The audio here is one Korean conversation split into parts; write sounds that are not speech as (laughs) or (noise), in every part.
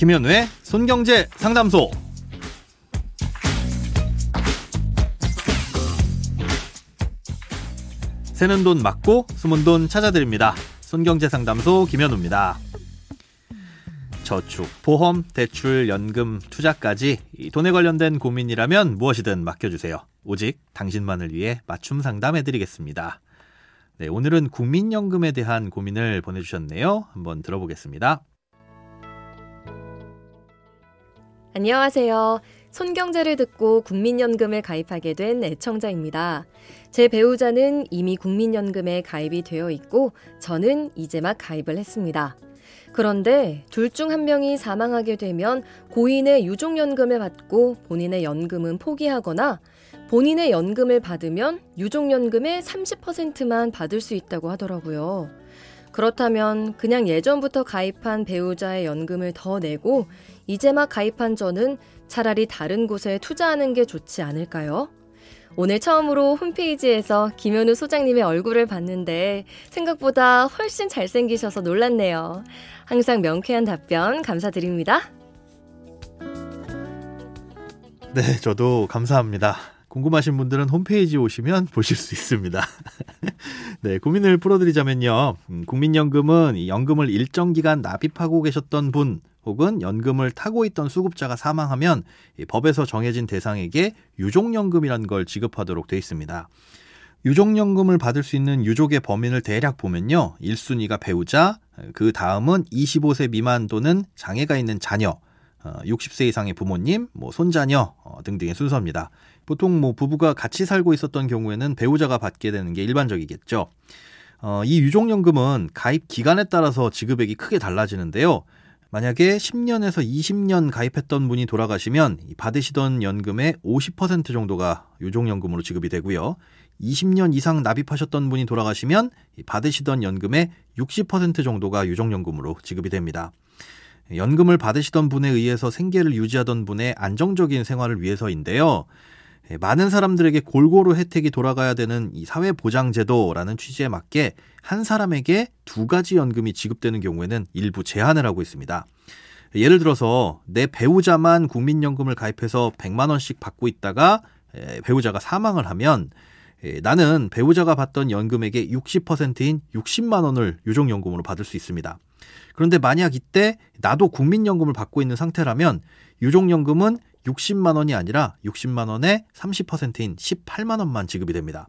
김현우의 손경제 상담소. 새는 돈 맞고 숨은 돈 찾아드립니다. 손경제 상담소 김현우입니다. 저축, 보험, 대출, 연금, 투자까지 돈에 관련된 고민이라면 무엇이든 맡겨주세요. 오직 당신만을 위해 맞춤 상담해드리겠습니다. 네, 오늘은 국민연금에 대한 고민을 보내주셨네요. 한번 들어보겠습니다. 안녕하세요. 손경제를 듣고 국민연금에 가입하게 된 애청자입니다. 제 배우자는 이미 국민연금에 가입이 되어 있고 저는 이제 막 가입을 했습니다. 그런데 둘 중 한 명이 사망하게 되면 고인의 유족연금을 받고 본인의 연금은 포기하거나 본인의 연금을 받으면 유족연금의 30%만 받을 수 있다고 하더라고요. 그렇다면 그냥 예전부터 가입한 배우자의 연금을 더 내고 이제 막 가입한 저는 차라리 다른 곳에 투자하는 게 좋지 않을까요? 오늘 처음으로 홈페이지에서 김현우 소장님의 얼굴을 봤는데 생각보다 훨씬 잘생기셔서 놀랐네요. 항상 명쾌한 답변 감사드립니다. 네, 저도 감사합니다. 궁금하신 분들은 홈페이지 오시면 (laughs) 보실 수 있습니다. (laughs) 네, 고민을 풀어드리자면요. 음, 국민연금은 연금을 일정 기간 납입하고 계셨던 분 혹은 연금을 타고 있던 수급자가 사망하면 법에서 정해진 대상에게 유족연금이라는 걸 지급하도록 돼 있습니다. 유족연금을 받을 수 있는 유족의 범인을 대략 보면요. 1순위가 배우자, 그 다음은 25세 미만 또는 장애가 있는 자녀, 60세 어, 이상의 부모님, 뭐 손자녀 어, 등등의 순서입니다. 보통 뭐 부부가 같이 살고 있었던 경우에는 배우자가 받게 되는 게 일반적이겠죠. 어, 이 유족연금은 가입 기간에 따라서 지급액이 크게 달라지는데요. 만약에 10년에서 20년 가입했던 분이 돌아가시면 받으시던 연금의 50% 정도가 유족연금으로 지급이 되고요. 20년 이상 납입하셨던 분이 돌아가시면 받으시던 연금의 60% 정도가 유족연금으로 지급이 됩니다. 연금을 받으시던 분에 의해서 생계를 유지하던 분의 안정적인 생활을 위해서인데요. 예, 많은 사람들에게 골고루 혜택이 돌아가야 되는 이 사회보장제도라는 취지에 맞게 한 사람에게 두 가지 연금이 지급되는 경우에는 일부 제한을 하고 있습니다. 예를 들어서 내 배우자만 국민연금을 가입해서 100만 원씩 받고 있다가 예, 배우자가 사망을 하면 예, 나는 배우자가 받던 연금액의 60%인 60만 원을 유족연금으로 받을 수 있습니다. 그런데 만약 이때 나도 국민연금을 받고 있는 상태라면 유족연금은 60만 원이 아니라 60만 원의 30%인 18만 원만 지급이 됩니다.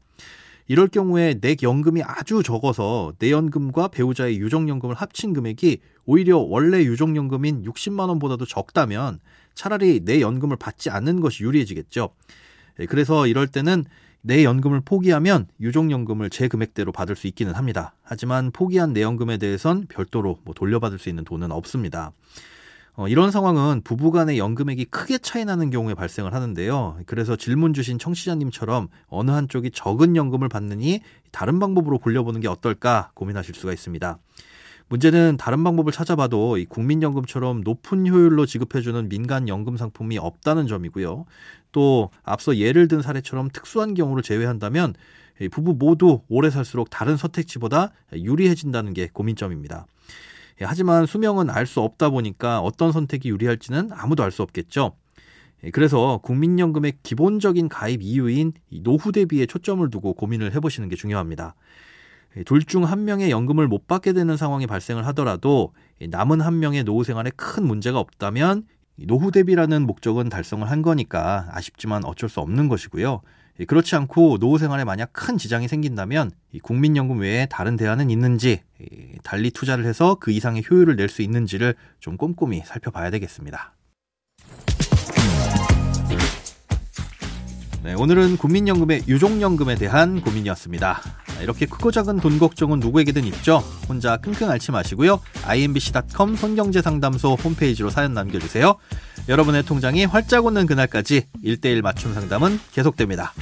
이럴 경우에 내 연금이 아주 적어서 내 연금과 배우자의 유족연금을 합친 금액이 오히려 원래 유족연금인 60만 원보다도 적다면 차라리 내 연금을 받지 않는 것이 유리해지겠죠. 예, 그래서 이럴 때는 내 연금을 포기하면 유족연금을 제 금액대로 받을 수 있기는 합니다. 하지만 포기한 내 연금에 대해선 별도로 뭐 돌려받을 수 있는 돈은 없습니다. 어, 이런 상황은 부부간의 연금액이 크게 차이 나는 경우에 발생을 하는데요. 그래서 질문 주신 청취자님처럼 어느 한쪽이 적은 연금을 받느니 다른 방법으로 골려보는 게 어떨까 고민하실 수가 있습니다. 문제는 다른 방법을 찾아봐도 이 국민연금처럼 높은 효율로 지급해주는 민간 연금 상품이 없다는 점이고요. 또 앞서 예를 든 사례처럼 특수한 경우를 제외한다면 부부 모두 오래 살수록 다른 선택지보다 유리해진다는 게 고민점입니다. 예, 하지만 수명은 알 수 없다 보니까 어떤 선택이 유리할지는 아무도 알 수 없겠죠. 예, 그래서 국민연금의 기본적인 가입 이유인 노후 대비에 초점을 두고 고민을 해보시는 게 중요합니다. 예, 둘중 한 명의 연금을 못 받게 되는 상황이 발생을 하더라도 남은 한 명의 노후 생활에 큰 문제가 없다면 노후 대비라는 목적은 달성을 한 거니까 아쉽지만 어쩔 수 없는 것이고요. 그렇지 않고 노후 생활에 만약 큰 지장이 생긴다면 국민연금 외에 다른 대안은 있는지 달리 투자를 해서 그 이상의 효율을 낼 수 있는지를 좀 꼼꼼히 살펴봐야 되겠습니다. 네, 오늘은 국민연금의 유족연금에 대한 고민이었습니다. 이렇게 크고 작은 돈 걱정은 누구에게든 있죠. 혼자 끙끙 앓지 마시고요. imbc.com 손경제상담소 홈페이지로 사연 남겨주세요. 여러분의 통장이 활짝 오는 그날까지 1대1 맞춤 상담은 계속됩니다.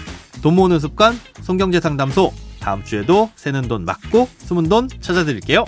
돈 모으는 습관 손경제상담소 다음 주에도 새는 돈 맞고 숨은 돈 찾아드릴게요.